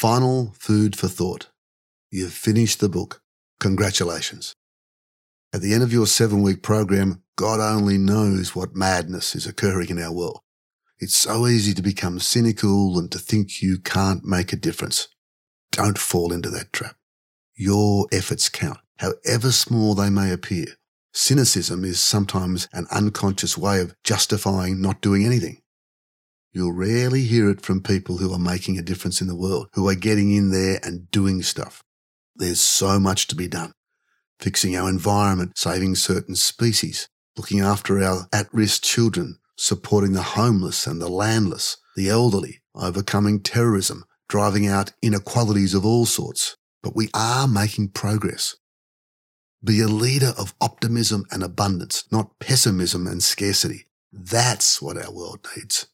final food for thought. You've finished the book. Congratulations. At the end of your seven week program, God only knows what madness is occurring in our world. It's so easy to become cynical and to think you can't make a difference. Don't fall into that trap. Your efforts count, however small they may appear. Cynicism is sometimes an unconscious way of justifying not doing anything. You'll rarely hear it from people who are making a difference in the world, who are getting in there and doing stuff. There's so much to be done. Fixing our environment, saving certain species, looking after our at-risk children, supporting the homeless and the landless, the elderly, overcoming terrorism, driving out inequalities of all sorts. But we are making progress. Be a leader of optimism and abundance, not pessimism and scarcity. That's what our world needs.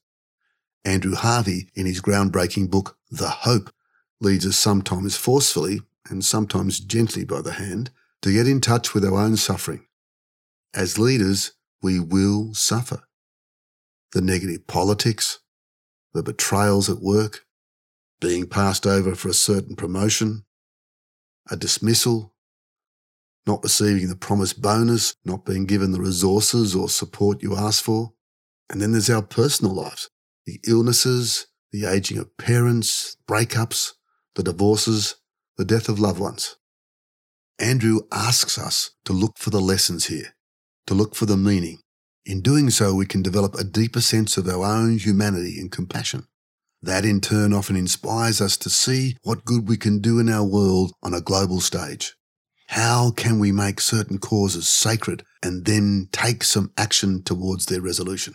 Andrew Harvey, in his groundbreaking book, The Hope, leads us sometimes forcefully and sometimes gently by the hand to get in touch with our own suffering. As leaders, we will suffer. The negative politics, the betrayals at work, being passed over for a certain promotion, a dismissal, not receiving the promised bonus, not being given the resources or support you asked for. And then there's our personal lives, the illnesses, the aging of parents, breakups, the divorces, the death of loved ones. Andrew asks us to look for the lessons here, to look for the meaning. In doing so, we can develop a deeper sense of our own humanity and compassion. That in turn often inspires us to see what good we can do in our world on a global stage. How can we make certain causes sacred and then take some action towards their resolution?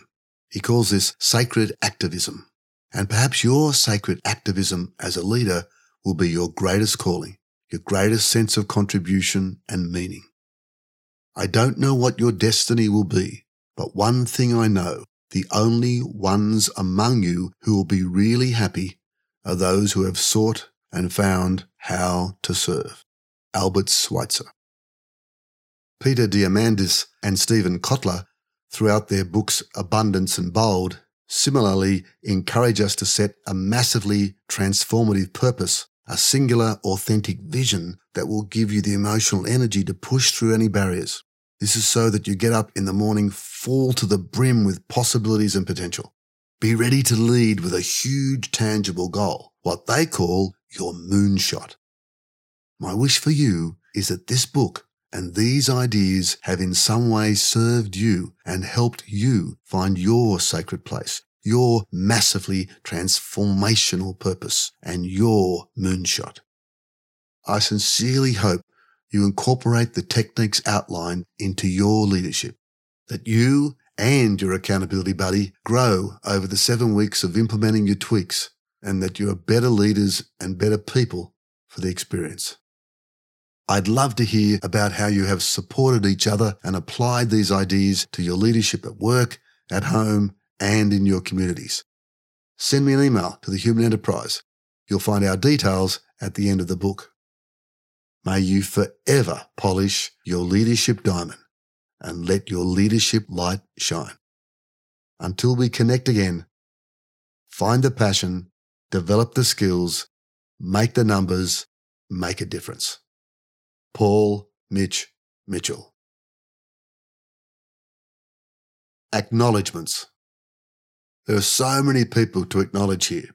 He calls this sacred activism. And perhaps your sacred activism as a leader will be your greatest calling, your greatest sense of contribution and meaning. I don't know what your destiny will be, but one thing I know, the only ones among you who will be really happy are those who have sought and found how to serve. Albert Schweitzer. Peter Diamandis and Steven Kotler, throughout their books Abundance and Bold, similarly encourage us to set a massively transformative purpose, a singular, authentic vision that will give you the emotional energy to push through any barriers. This is so that you get up in the morning full to the brim with possibilities and potential. Be ready to lead with a huge tangible goal, what they call your moonshot. My wish for you is that this book and these ideas have in some way served you and helped you find your sacred place, your massively transformational purpose, and your moonshot. I sincerely hope you incorporate the techniques outlined into your leadership, that you and your accountability buddy grow over the seven weeks of implementing your tweaks, and that you are better leaders and better people for the experience. I'd love to hear about how you have supported each other and applied these ideas to your leadership at work, at home, and in your communities. Send me an email to the Human Enterprise. You'll find our details at the end of the book. May you forever polish your leadership diamond and let your leadership light shine. Until we connect again, find the passion, develop the skills, make the numbers, make a difference. Paul Mitch Mitchell. Acknowledgements. There are so many people to acknowledge here.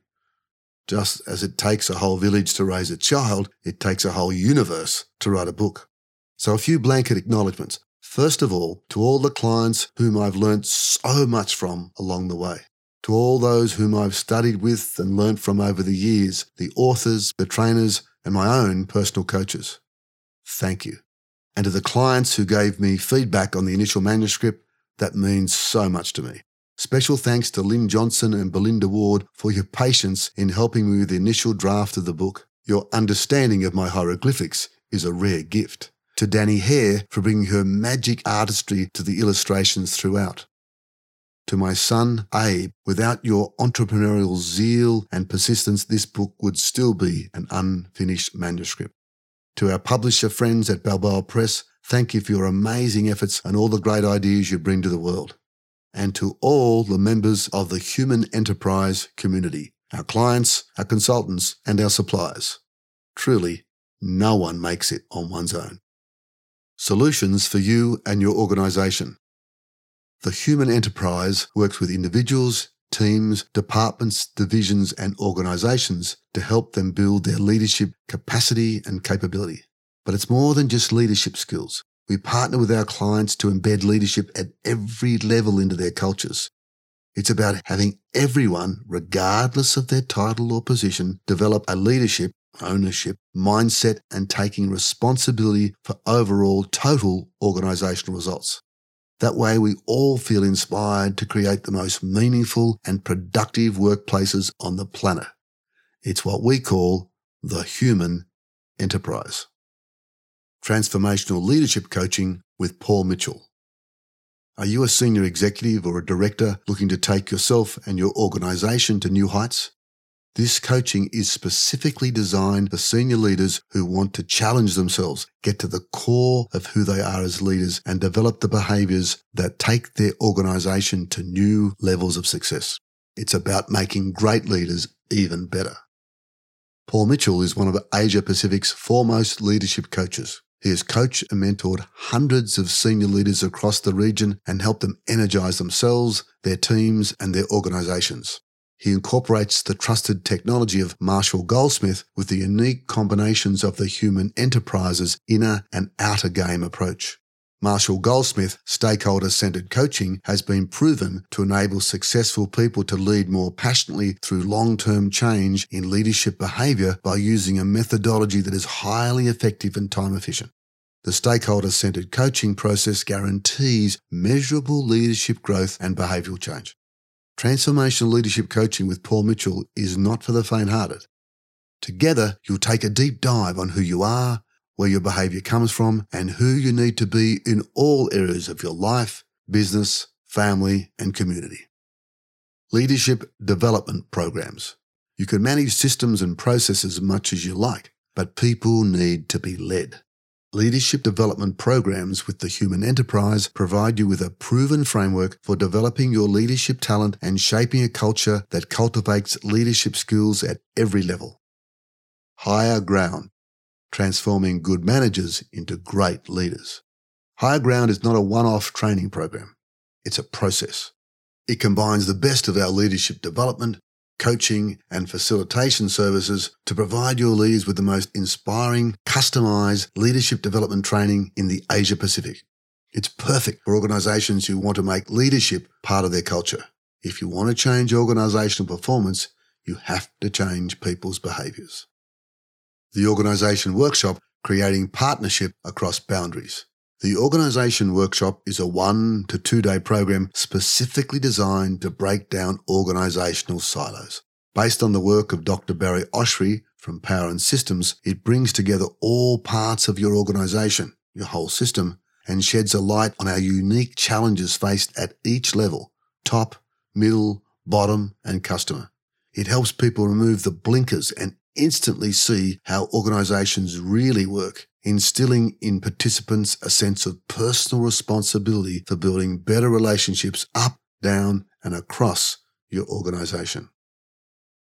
Just as it takes a whole village to raise a child, it takes a whole universe to write a book. So a few blanket acknowledgements. First of all, to all the clients whom I've learnt so much from along the way. To all those whom I've studied with and learnt from over the years, the authors, the trainers, and my own personal coaches thank you. And to the clients who gave me feedback on the initial manuscript, that means so much to me. Special thanks to Lynn Johnson and Belinda Ward for your patience in helping me with the initial draft of the book. Your understanding of my hieroglyphics is a rare gift. To Danny Hare for bringing her magic artistry to the illustrations throughout. To my son, Abe, without your entrepreneurial zeal and persistence, this book would still be an unfinished manuscript. To our publisher friends at Balboa Press, thank you for your amazing efforts and all the great ideas you bring to the world. And to all the members of the human enterprise community, our clients, our consultants, and our suppliers. Truly, no one makes it on one's own. Solutions for you and your organization. The human enterprise works with individuals, teams, departments, divisions, and organizations to help them build their leadership capacity and capability. But it's more than just leadership skills. We partner with our clients to embed leadership at every level into their cultures. It's about having everyone, regardless of their title or position, develop a leadership, ownership, mindset, and taking responsibility for overall total organizational results. That way, we all feel inspired to create the most meaningful and productive workplaces on the planet. It's what we call the human enterprise. Transformational Leadership Coaching with Paul Mitchell. Are you a senior executive or a director looking to take yourself and your organization to new heights? This coaching is specifically designed for senior leaders who want to challenge themselves, get to the core of who they are as leaders, and develop the behaviors that take their organization to new levels of success. It's about making great leaders even better. Paul Mitchell is one of Asia Pacific's foremost leadership coaches. He has coached and mentored hundreds of senior leaders across the region and helped them energize themselves, their teams, and their organizations. He incorporates the trusted technology of Marshall Goldsmith with the unique combinations of the human enterprise's inner and outer game approach. Marshall Goldsmith stakeholder centered coaching has been proven to enable successful people to lead more passionately through long term change in leadership behavior by using a methodology that is highly effective and time efficient. The stakeholder centered coaching process guarantees measurable leadership growth and behavioral change. Transformational Leadership Coaching with Paul Mitchell is not for the faint hearted. Together, you'll take a deep dive on who you are, where your behavior comes from, and who you need to be in all areas of your life, business, family, and community. Leadership Development Programs. You can manage systems and processes as much as you like, but people need to be led. Leadership development programs with the human enterprise provide you with a proven framework for developing your leadership talent and shaping a culture that cultivates leadership skills at every level. Higher Ground, transforming good managers into great leaders. Higher Ground is not a one-off training program. It's a process. It combines the best of our leadership development, coaching, and facilitation services to provide your leaders with the most inspiring, customized leadership development training in the Asia Pacific. It's perfect for organizations who want to make leadership part of their culture. If you want to change organizational performance, you have to change people's behaviors. The Organization Workshop Creating Partnership Across Boundaries. The Organisation Workshop is a one to two day program specifically designed to break down organisational silos. Based on the work of Dr. Barry Oshry from Power and Systems, it brings together all parts of your organisation, your whole system, and sheds a light on our unique challenges faced at each level top, middle, bottom, and customer. It helps people remove the blinkers and instantly see how organizations really work, instilling in participants a sense of personal responsibility for building better relationships up, down, and across your organization.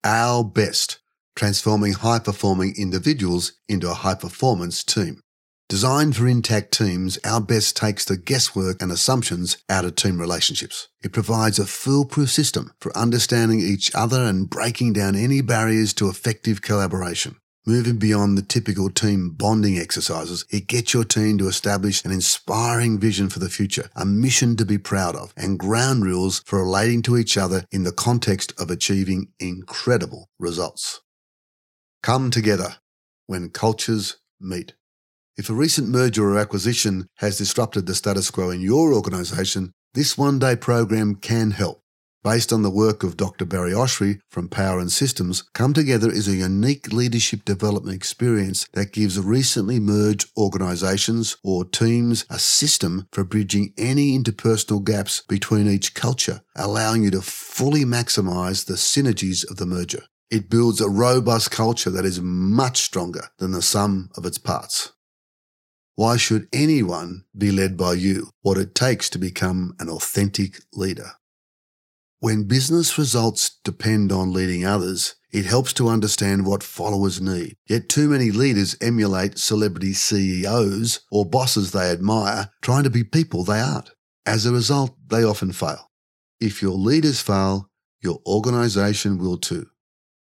Our best, transforming high performing individuals into a high performance team. Designed for intact teams, Our Best takes the guesswork and assumptions out of team relationships. It provides a foolproof system for understanding each other and breaking down any barriers to effective collaboration. Moving beyond the typical team bonding exercises, it gets your team to establish an inspiring vision for the future, a mission to be proud of, and ground rules for relating to each other in the context of achieving incredible results. Come together when cultures meet. If a recent merger or acquisition has disrupted the status quo in your organisation, this one day program can help. Based on the work of Dr. Barry Oshry from Power and Systems, Come Together is a unique leadership development experience that gives recently merged organisations or teams a system for bridging any interpersonal gaps between each culture, allowing you to fully maximise the synergies of the merger. It builds a robust culture that is much stronger than the sum of its parts. Why should anyone be led by you? What it takes to become an authentic leader. When business results depend on leading others, it helps to understand what followers need. Yet too many leaders emulate celebrity CEOs or bosses they admire, trying to be people they aren't. As a result, they often fail. If your leaders fail, your organization will too.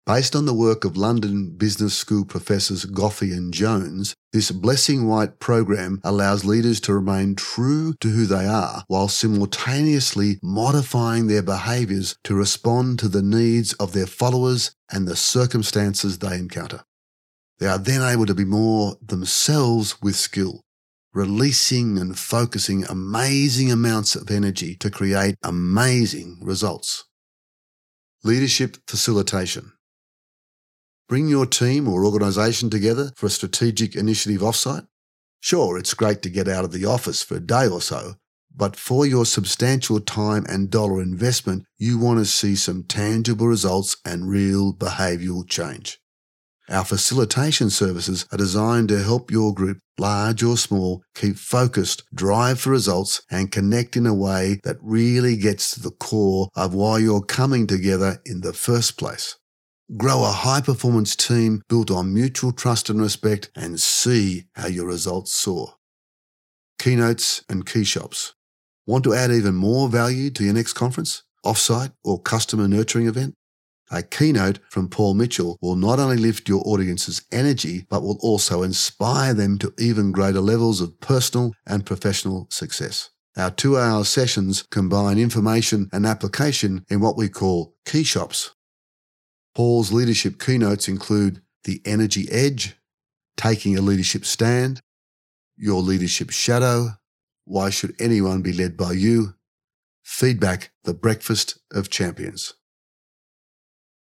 Based on the work of London Business School professors Goffee and Jones, this Blessing White program allows leaders to remain true to who they are while simultaneously modifying their behaviours to respond to the needs of their followers and the circumstances they encounter. They are then able to be more themselves with skill, releasing and focusing amazing amounts of energy to create amazing results. Leadership facilitation. Bring your team or organisation together for a strategic initiative offsite? Sure, it's great to get out of the office for a day or so, but for your substantial time and dollar investment, you want to see some tangible results and real behavioural change. Our facilitation services are designed to help your group, large or small, keep focused, drive for results, and connect in a way that really gets to the core of why you're coming together in the first place. Grow a high performance team built on mutual trust and respect and see how your results soar. Keynotes and key shops. Want to add even more value to your next conference, offsite, or customer nurturing event? A keynote from Paul Mitchell will not only lift your audience's energy, but will also inspire them to even greater levels of personal and professional success. Our two hour sessions combine information and application in what we call key shops Paul's leadership keynotes include the energy edge, taking a leadership stand, your leadership shadow, why should anyone be led by you, feedback, the breakfast of champions.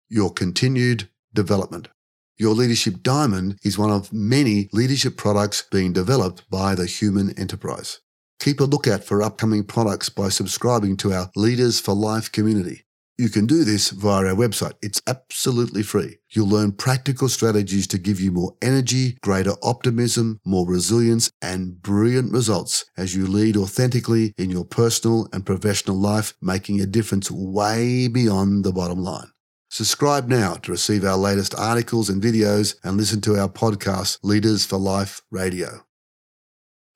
Your continued development. Your leadership diamond is one of many leadership products being developed by the human enterprise. Keep a lookout for upcoming products by subscribing to our Leaders for Life community. You can do this via our website. It's absolutely free. You'll learn practical strategies to give you more energy, greater optimism, more resilience, and brilliant results as you lead authentically in your personal and professional life, making a difference way beyond the bottom line. Subscribe now to receive our latest articles and videos and listen to our podcast, Leaders for Life Radio.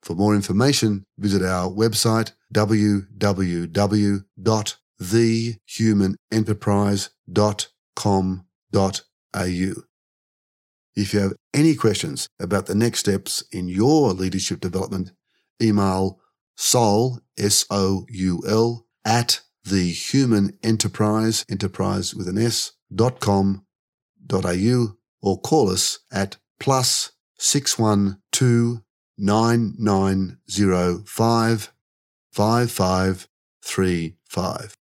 For more information, visit our website, www thehumanenterprise.com.au. If you have any questions about the next steps in your leadership development, email soul, S-O-U-L, at thehumanenterprise, enterprise with an S, dot com, dot au, or call us at plus 612 9905 5535.